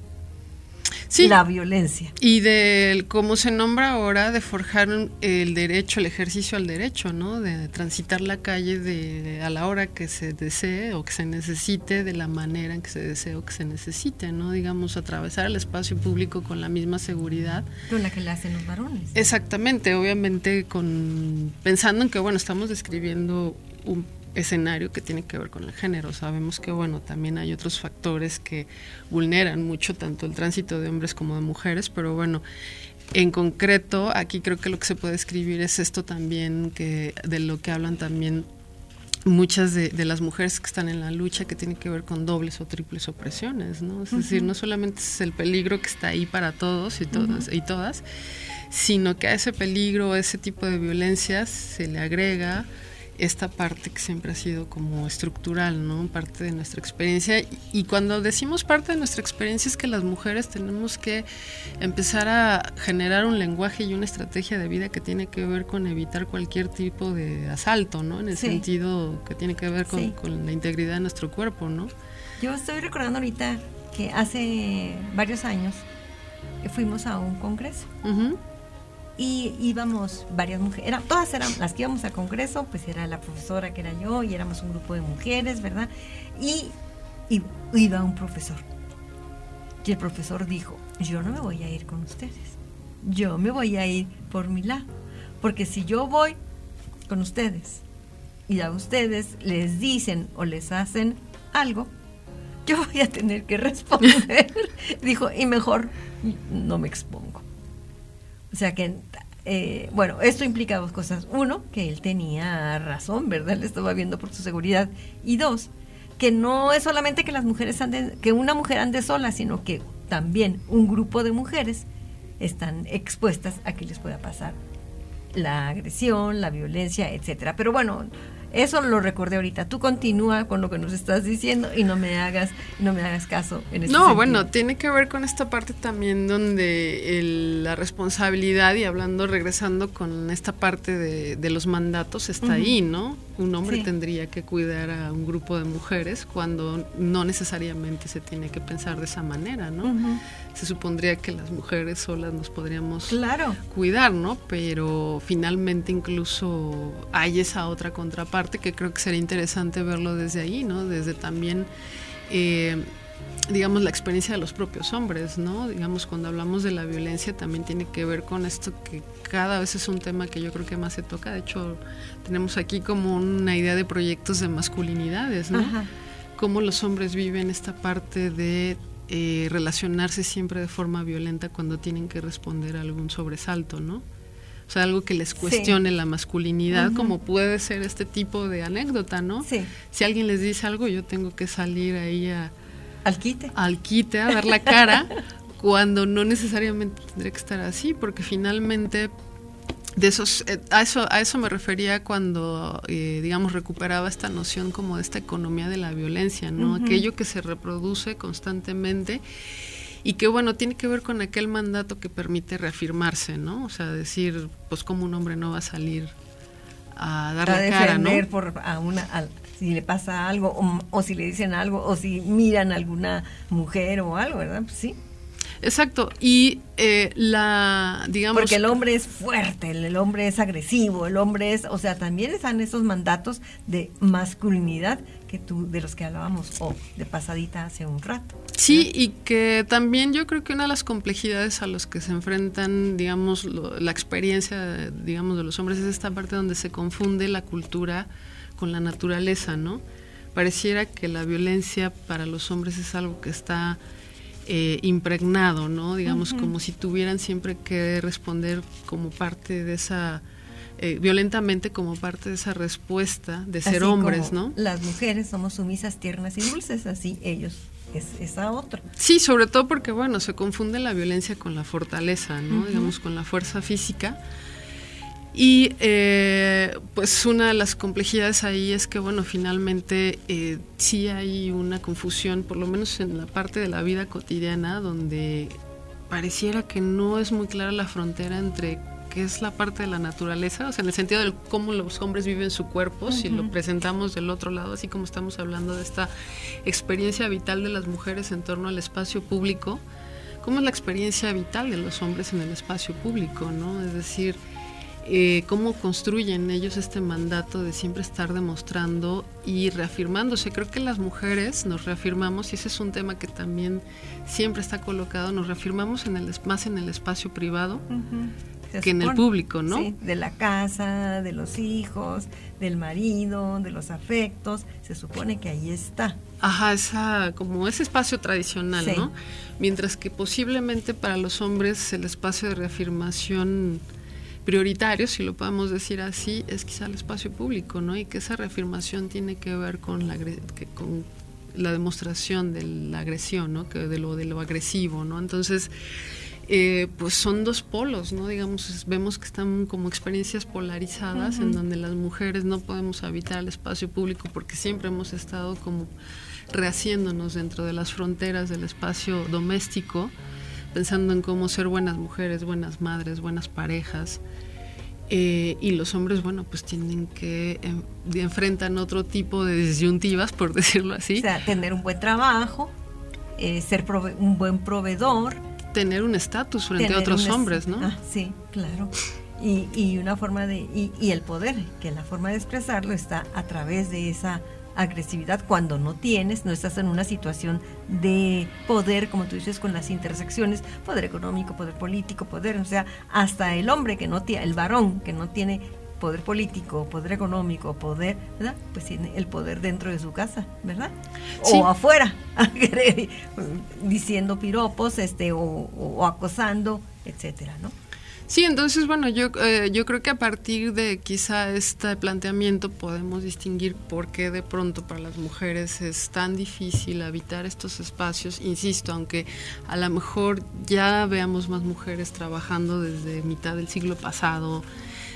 S1: la violencia.
S5: Y de cómo se nombra ahora, de forjar el derecho, el ejercicio al derecho, ¿no? De transitar la calle de, a la hora que se desee o que se necesite, de la manera en que se desee o que se necesite, ¿no? Digamos, atravesar el espacio público con la misma seguridad.
S1: Con la que le hacen los varones.
S5: Exactamente, obviamente con pensando en que, bueno, estamos describiendo un escenario que tiene que ver con el género. Sabemos que, bueno, también hay otros factores que vulneran mucho tanto el tránsito de hombres como de mujeres, pero bueno, en concreto, aquí creo que lo que se puede escribir es esto también, que de lo que hablan también muchas de, las mujeres que están en la lucha que tiene que ver con dobles o triples opresiones, ¿no? Es decir, no solamente es el peligro que está ahí para todos y todas, y todas, sino que a ese peligro, a ese tipo de violencias se le agrega esta parte que siempre ha sido como estructural, ¿no? Parte de nuestra experiencia. Y cuando decimos parte de nuestra experiencia es que las mujeres tenemos que empezar a generar un lenguaje y una estrategia de vida que tiene que ver con evitar cualquier tipo de asalto, ¿no? En el sentido que tiene que ver con, la integridad de nuestro cuerpo, ¿no?
S1: Yo estoy recordando ahorita que hace varios años fuimos a un congreso y íbamos varias mujeres, era, todas eran las que íbamos al congreso, pues era la profesora que era yo y éramos un grupo de mujeres, ¿verdad? Y, iba un profesor. Y el profesor dijo, yo no me voy a ir con ustedes, yo me voy a ir por mi lado, porque si yo voy con ustedes y a ustedes les dicen o les hacen algo, yo voy a tener que responder. <laughs> dijo, y mejor no me expongo. O sea que, eh, bueno, esto implica dos cosas. Uno, que él tenía razón, ¿verdad? Él estaba viendo por su seguridad. Y dos, que no es solamente que las mujeres anden, que una mujer ande sola, sino que también un grupo de mujeres están expuestas a que les pueda pasar la agresión, la violencia, etcétera. Pero bueno, eso lo recordé ahorita. Tú continúa con lo que nos estás diciendo y no me hagas, no me hagas caso en este
S5: No,
S1: sentido.
S5: bueno, tiene que ver con esta parte también donde el- la responsabilidad y hablando, regresando con esta parte de, de los mandatos está ahí, ¿no? Un hombre
S1: Sí.
S5: tendría que cuidar a un grupo de mujeres cuando no necesariamente se tiene que pensar de esa manera, ¿no? Se supondría que las mujeres solas nos podríamos
S1: Claro.
S5: cuidar, ¿no? Pero finalmente incluso hay esa otra contraparte que creo que sería interesante verlo desde ahí, ¿no? Desde también, eh, digamos, la experiencia de los propios hombres, ¿no? Digamos, cuando hablamos de la violencia también tiene que ver con esto que cada vez es un tema que yo creo que más se toca. De hecho, tenemos aquí como una idea de proyectos de masculinidades, ¿no?
S1: Ajá.
S5: cómo los hombres viven esta parte de eh, relacionarse siempre de forma violenta cuando tienen que responder a algún sobresalto, ¿no? O sea, algo que les cuestione la masculinidad, como puede ser este tipo de anécdota, ¿no?
S1: Sí.
S5: Si alguien les dice algo, yo tengo que salir ahí a,
S1: Al quite.
S5: al quite, a dar la cara, <laughs> cuando no necesariamente tendría que estar así, porque finalmente de esos, eh, a, eso, a eso me refería cuando, eh, digamos, recuperaba esta noción como de esta economía de la violencia, ¿no? Aquello que se reproduce constantemente y que, bueno, tiene que ver con aquel mandato que permite reafirmarse, ¿no? O sea, decir, pues, como un hombre no va a salir a dar
S1: a
S5: la cara, ¿no?
S1: por a una a- si le pasa algo o, o si le dicen algo o si miran a alguna mujer o algo, ¿verdad? Pues sí.
S5: Exacto. Y eh, la, digamos...
S1: Porque el hombre es fuerte, el, hombre es agresivo, el hombre es, o sea, también están esos mandatos de masculinidad que tú de los que hablábamos o de pasadita hace un rato.
S5: Sí, y que también yo creo que una de las complejidades a los que se enfrentan, digamos, lo- la experiencia, digamos, de los hombres es esta parte donde se confunde la cultura con la naturaleza, ¿no? Pareciera que la violencia para los hombres es algo que está eh, impregnado, ¿no? Digamos, como si tuvieran siempre que responder como parte de esa, eh, violentamente como parte de esa respuesta de ser
S1: Así
S5: hombres,
S1: como
S5: ¿no?
S1: Las mujeres somos sumisas, tiernas y dulces, así ellos es esa otra.
S5: Sí, sobre todo porque, bueno, se confunde la violencia con la fortaleza, ¿no? Digamos, con la fuerza física. Y eh, pues una de las complejidades ahí es que, bueno, finalmente eh, sí hay una confusión, por lo menos en la parte de la vida cotidiana, donde pareciera que no es muy clara la frontera entre qué es la parte de la naturaleza, o sea, en el sentido de cómo los hombres viven su cuerpo, si lo presentamos del otro lado, así como estamos hablando de esta experiencia vital de las mujeres en torno al espacio público, cómo es la experiencia vital de los hombres en el espacio público, ¿no? Es decir, eh, cómo construyen ellos este mandato de siempre estar demostrando y reafirmándose. Creo que las mujeres nos reafirmamos, y ese es un tema que también siempre está colocado, nos reafirmamos en el, más en el espacio privado que en el público, ¿no?
S1: Sí, de la casa, de los hijos, del marido, de los afectos, se supone que ahí está.
S5: Ajá, esa, como ese espacio tradicional,
S1: Sí.
S5: ¿no? Mientras que posiblemente para los hombres el espacio de reafirmación prioritario, si lo podemos decir así, es quizá el espacio público, ¿no? Y que esa reafirmación tiene que ver con la, agre- que- con la demostración de la agresión, ¿no? Que de lo, de lo agresivo, ¿no? Entonces, eh, pues son dos polos, ¿no? Digamos, vemos que están como experiencias polarizadas en donde las mujeres no podemos habitar el espacio público porque siempre hemos estado como rehaciéndonos dentro de las fronteras del espacio doméstico, pensando en cómo ser buenas mujeres, buenas madres, buenas parejas. Eh, y los hombres, bueno, pues tienen que de- enfrentan otro tipo de disyuntivas, por <laughs> decirlo así.
S1: O sea, tener un buen trabajo, eh, ser prove- un buen proveedor.
S5: tener un estatus frente a otros hombres, ¿no?
S1: Ah, sí, claro. Y, y una forma de, y, y el poder, que la forma de expresarlo está a través de esa agresividad cuando no tienes, no estás en una situación de poder, como tú dices, con las intersecciones, poder económico, poder político, poder, o sea, hasta el hombre que no tiene, el varón que no tiene poder político, poder económico, poder, ¿verdad? Pues tiene el poder dentro de su casa, ¿verdad?
S5: Sí.
S1: O afuera, <laughs> diciendo piropos, este, o, o acosando, etcétera, ¿no?
S5: Sí, entonces, bueno, yo, eh, yo creo que a partir de quizá este planteamiento podemos distinguir por qué de pronto para las mujeres es tan difícil habitar estos espacios. Insisto, aunque a lo mejor ya veamos más mujeres trabajando desde mitad del siglo pasado,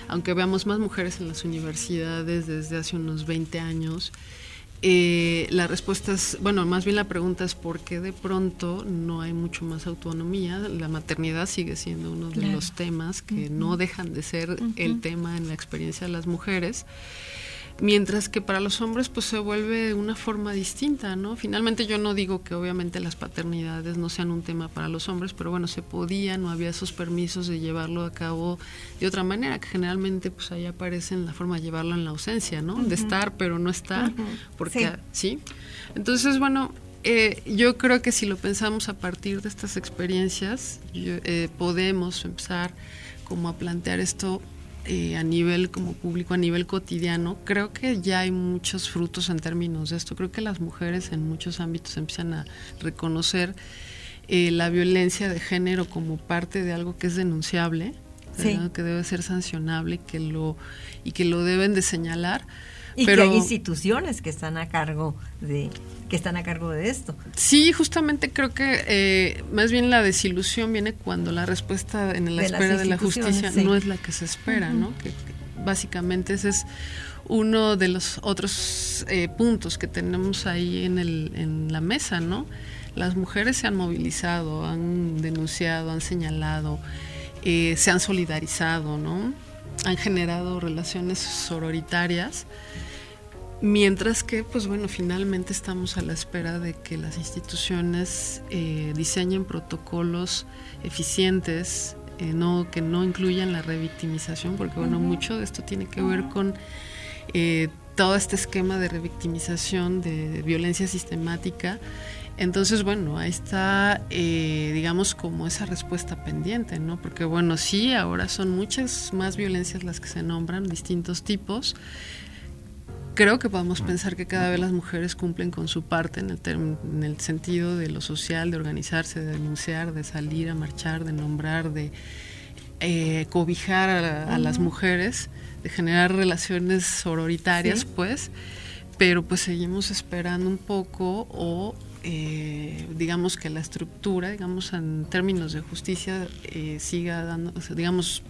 S5: aunque veamos más mujeres en las universidades desde hace unos 20 años, eh, la respuesta es, bueno, más bien la pregunta es por qué de pronto no hay mucho más autonomía. La maternidad sigue siendo uno de los temas que no dejan de ser el tema en la experiencia de las mujeres mientras que para los hombres pues se vuelve una forma distinta, ¿no? Finalmente yo no digo que obviamente las paternidades no sean un tema para los hombres, pero bueno, se podía, no había esos permisos de llevarlo a cabo de otra manera, que generalmente pues ahí aparece en la forma de llevarlo en la ausencia, ¿no? De estar pero no estar, porque sí. Entonces, bueno, eh, yo creo que si lo pensamos a partir de estas experiencias, eh, podemos empezar como a plantear esto eh, a nivel como público, a nivel cotidiano, creo que ya hay muchos frutos en términos de esto. Creo que las mujeres en muchos ámbitos empiezan a reconocer eh, la violencia de género como parte de algo que es denunciable, que debe ser sancionable que lo, y que lo deben de señalar.
S1: Y que hay instituciones que están a cargo de que están a cargo de esto.
S5: Sí, justamente creo que eh, más bien la desilusión viene cuando la respuesta en la espera de la justicia no es la que se espera, ¿no? Que, básicamente ese es uno de los otros eh, puntos que tenemos ahí en, el, en la mesa, ¿no? Las mujeres se han movilizado, han denunciado, han señalado, eh, se han solidarizado, ¿no? Han generado relaciones sororitarias Mientras que, pues bueno, finalmente estamos a la espera de que las instituciones eh, diseñen protocolos eficientes, eh, no, que no incluyan la revictimización, porque bueno, mucho de esto tiene que ver con eh, todo este esquema de revictimización, de, violencia sistemática. Entonces, bueno, ahí está, digamos, como esa respuesta pendiente, ¿no? Porque, bueno, sí, ahora son muchas más violencias las que se nombran, distintos tipos creo que podemos pensar que cada vez las mujeres cumplen con su parte en el, en el sentido de lo social, de organizarse, de denunciar, de salir a marchar, de nombrar, de eh, cobijar a, las mujeres, de generar relaciones sororitarias, pues, pero pues seguimos esperando un poco o eh, digamos que la estructura, digamos en términos de justicia, eh, siga dando, digamos,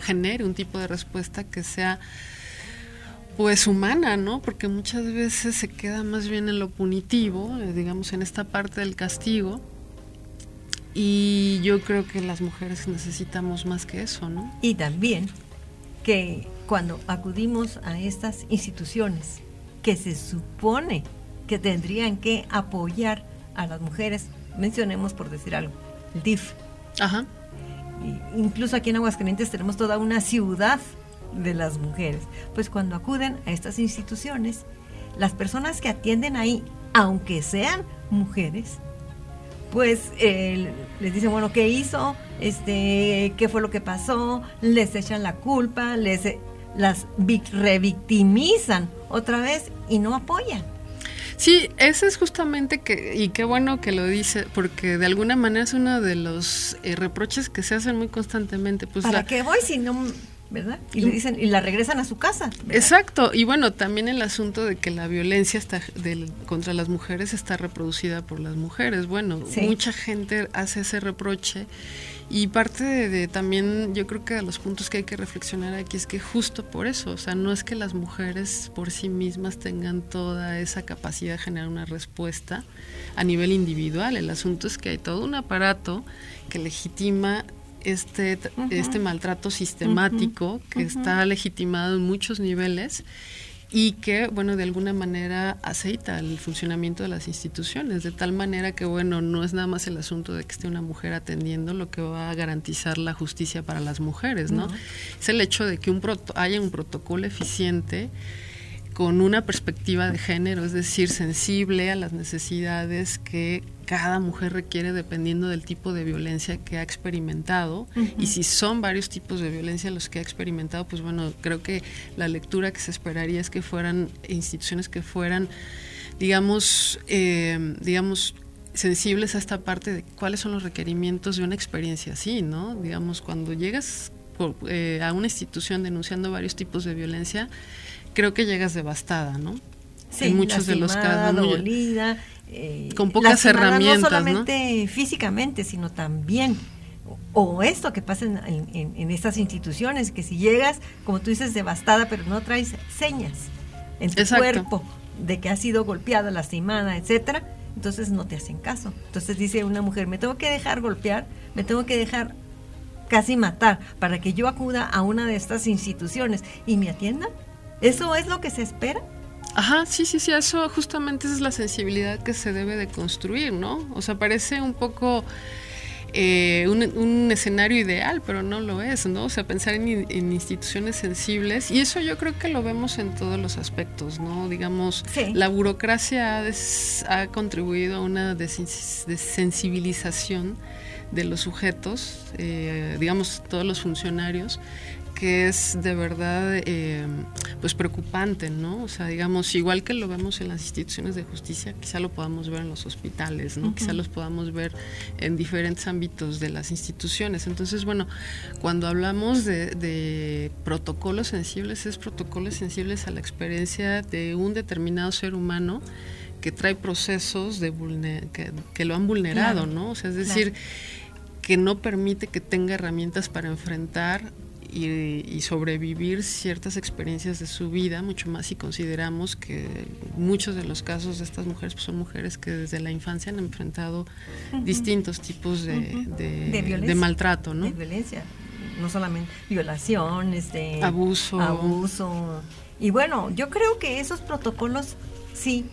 S5: genere un tipo de respuesta que sea pues humana, ¿no? Porque muchas veces se queda más bien en lo punitivo, eh, digamos en esta parte del castigo. Y yo creo que las mujeres necesitamos más que eso, ¿no?
S1: Y también que cuando acudimos a estas instituciones que se supone que tendrían que apoyar a las mujeres, mencionemos por decir algo, el DIF.
S5: Ajá.
S1: incluso aquí en Aguascalientes tenemos toda una ciudad de las mujeres. Pues cuando acuden a estas instituciones, las personas que atienden ahí, aunque sean mujeres, pues eh, les dicen, bueno, ¿qué hizo? Este, ¿Qué fue lo que pasó? Les echan la culpa, les las revictimizan otra vez y no apoyan.
S5: Sí, eso es justamente que, y qué bueno que lo dice, porque de alguna manera es uno de los eh, reproches que se hacen muy constantemente. Pues
S1: ¿Para qué voy si no ¿verdad? Y le dicen y la regresan a su casa.
S5: Exacto, y bueno, también el asunto de que la violencia está del, contra las mujeres está reproducida por las mujeres. Bueno, mucha gente hace ese reproche y parte de, también yo creo que de los puntos que hay que reflexionar aquí es que justo por eso, o sea, no es que las mujeres por sí mismas tengan toda esa capacidad de generar una respuesta a nivel individual, el asunto es que hay todo un aparato que legitima este, este maltrato sistemático que está legitimado en muchos niveles y que, bueno, de alguna manera aceita el funcionamiento de las instituciones, de tal manera que, bueno, no es nada más el asunto de que esté una mujer atendiendo lo que va a garantizar la justicia para las mujeres, ¿no? Es el hecho de que un haya un protocolo eficiente con una perspectiva de género, es decir, sensible a las necesidades que cada mujer requiere dependiendo del tipo de violencia que ha experimentado y si son varios tipos de violencia los que ha experimentado, pues bueno, creo que la lectura que se esperaría es que fueran instituciones que fueran, digamos, eh, digamos, sensibles a esta parte de cuáles son los requerimientos de una experiencia así, ¿no? Digamos, cuando llegas eh, a una institución denunciando varios tipos de violencia, creo que llegas devastada, ¿no?
S1: Sí, en muchos de los casos.
S5: Eh, con pocas herramientas.
S1: No solamente físicamente, sino también O esto que pasa en, en- en estas instituciones, que si llegas, como tú dices, devastada, pero no traes señas en tu
S5: Exacto.
S1: cuerpo de que has sido golpeada, lastimada, etcétera, entonces no te hacen caso. Entonces dice una mujer, me tengo que dejar golpear, me tengo que dejar casi matar para que yo acuda a una de estas instituciones y me atiendan. ¿Eso es lo que se espera?
S5: Ajá, sí, sí, sí, eso justamente esa es la sensibilidad que se debe de construir, ¿no? O sea, parece un poco eh, un, un escenario ideal, pero no lo es, ¿no? O sea, pensar en, in- en instituciones sensibles, y eso yo creo que lo vemos en todos los aspectos, ¿no? Digamos,
S1: Sí.
S5: la burocracia ha, des- ha contribuido a una desensi- desensibilización de los sujetos, eh, digamos, todos los funcionarios, que es de verdad eh, pues preocupante, ¿no? O sea, digamos, igual que lo vemos en las instituciones de justicia, quizá lo podamos ver en los hospitales, ¿no? Quizá los podamos ver en diferentes ámbitos de las instituciones. Entonces, bueno, cuando hablamos de, de protocolos sensibles, es protocolos sensibles a la experiencia de un determinado ser humano que trae procesos de que, que lo han vulnerado,
S1: Claro,
S5: ¿no? O sea, es decir, que no permite que tenga herramientas para enfrentar y, y sobrevivir ciertas experiencias de su vida, mucho más si consideramos que muchos de los casos de estas mujeres pues, son mujeres que desde la infancia han enfrentado distintos tipos de, de-
S1: De
S5: de maltrato, ¿no?
S1: De violencia. No solamente violaciones, de
S5: Abuso.
S1: abuso. Y bueno, yo creo que esos protocolos sí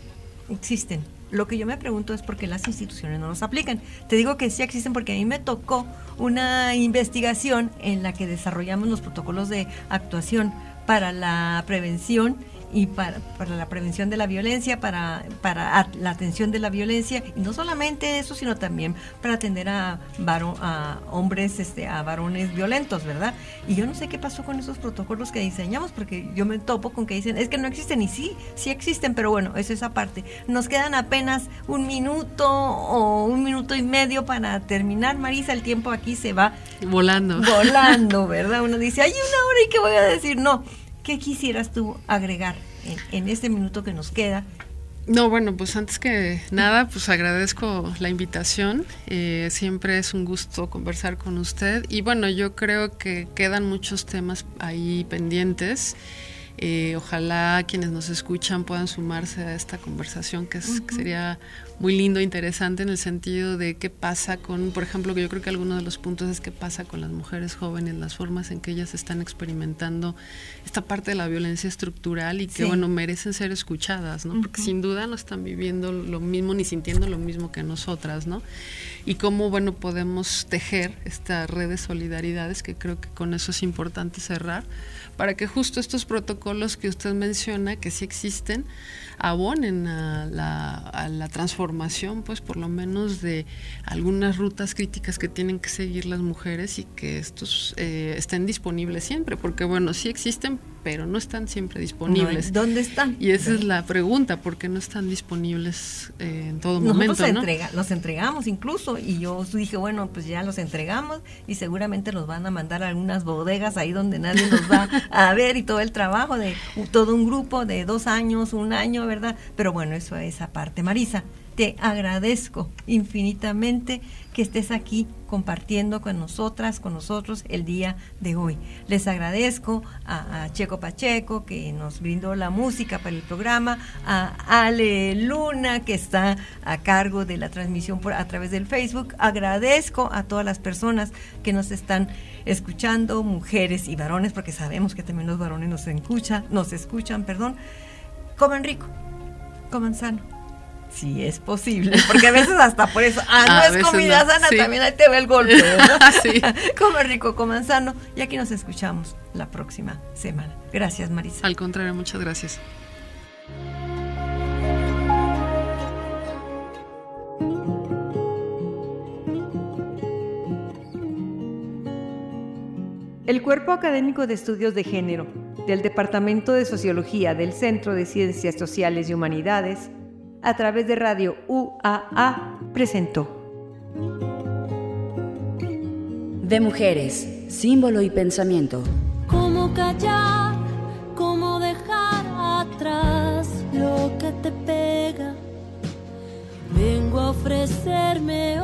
S1: existen. Lo que yo me pregunto es por qué las instituciones no los aplican. Te digo que sí existen porque a mí me tocó una investigación en la que desarrollamos los protocolos de actuación para la prevención y para, para la prevención de la violencia, para, para la atención de la violencia, y no solamente eso, sino también para atender a, varo- a hombres, este, a varones violentos, ¿verdad? Y yo no sé qué pasó con esos protocolos que diseñamos, porque yo me topo con que dicen, es que no existen, y sí, sí existen, pero bueno, eso es aparte. Nos quedan apenas un minuto o un minuto y medio para terminar, Marisa, el tiempo aquí se va
S5: Volando.
S1: volando, <laughs> ¿verdad? Uno dice, hay una hora y qué voy a decir. No, ¿qué quisieras tú agregar en, este minuto que nos queda?
S5: No, bueno, pues antes que nada, pues agradezco la invitación. Eh, siempre es un gusto conversar con usted. Y bueno, yo creo que quedan muchos temas ahí pendientes. Eh, ojalá quienes nos escuchan puedan sumarse a esta conversación, que, es, que sería muy lindo, interesante en el sentido de qué pasa con, por ejemplo, que yo creo que alguno de los puntos es qué pasa con las mujeres jóvenes, las formas en que ellas están experimentando esta parte de la violencia estructural y que,
S1: Sí.
S5: bueno, merecen ser escuchadas, ¿no? Porque sin duda no están viviendo lo mismo ni sintiendo lo mismo que nosotras, ¿no? Y cómo, bueno, podemos tejer esta red de solidaridades, que creo que con eso es importante cerrar, para que justo estos protocolos que usted menciona, que sí existen, abonen a la, transformación, pues por lo menos de algunas rutas críticas que tienen que seguir las mujeres y que estos eh, estén disponibles siempre, porque bueno, sí existen, pero no están siempre disponibles.
S1: No, ¿Dónde están?
S5: Y esa es la pregunta, ¿por qué no están disponibles eh, en todo
S1: Nosotros
S5: momento? ¿no?
S1: entrega- los entregamos incluso y yo dije, bueno, pues ya los entregamos y seguramente los van a mandar a algunas bodegas ahí donde nadie los va a <laughs> ver y todo el trabajo de todo un grupo de dos años, un año, ¿verdad? Pero bueno, eso es aparte. Marisa, te agradezco infinitamente que estés aquí compartiendo con nosotras, con nosotros el día de hoy. Les agradezco a, Checo Pacheco que nos brindó la música para el programa, a Ale Luna que está a cargo de la transmisión por, a través del Facebook. Agradezco a todas las personas que nos están escuchando, mujeres y varones, porque sabemos que también los varones nos escuchan, nos escuchan, perdón. Coman rico, coman sano. Si es posible, porque a veces hasta por eso, ah, <laughs>
S5: A
S1: no es comida
S5: no,
S1: sana,
S5: sí.
S1: también ahí te ve el golpe, <laughs> ¿verdad?
S5: Sí. <laughs>
S1: Coman rico, coman sano, y aquí nos escuchamos la próxima semana. Gracias, Marisa.
S5: Al contrario, muchas gracias.
S2: El Cuerpo Académico de Estudios de Género del Departamento de Sociología del Centro de Ciencias Sociales y Humanidades, a través de Radio UAA, presentó.
S6: De mujeres, símbolo y pensamiento.
S7: Cómo callar, cómo dejar atrás lo que te pega. Vengo a ofrecerme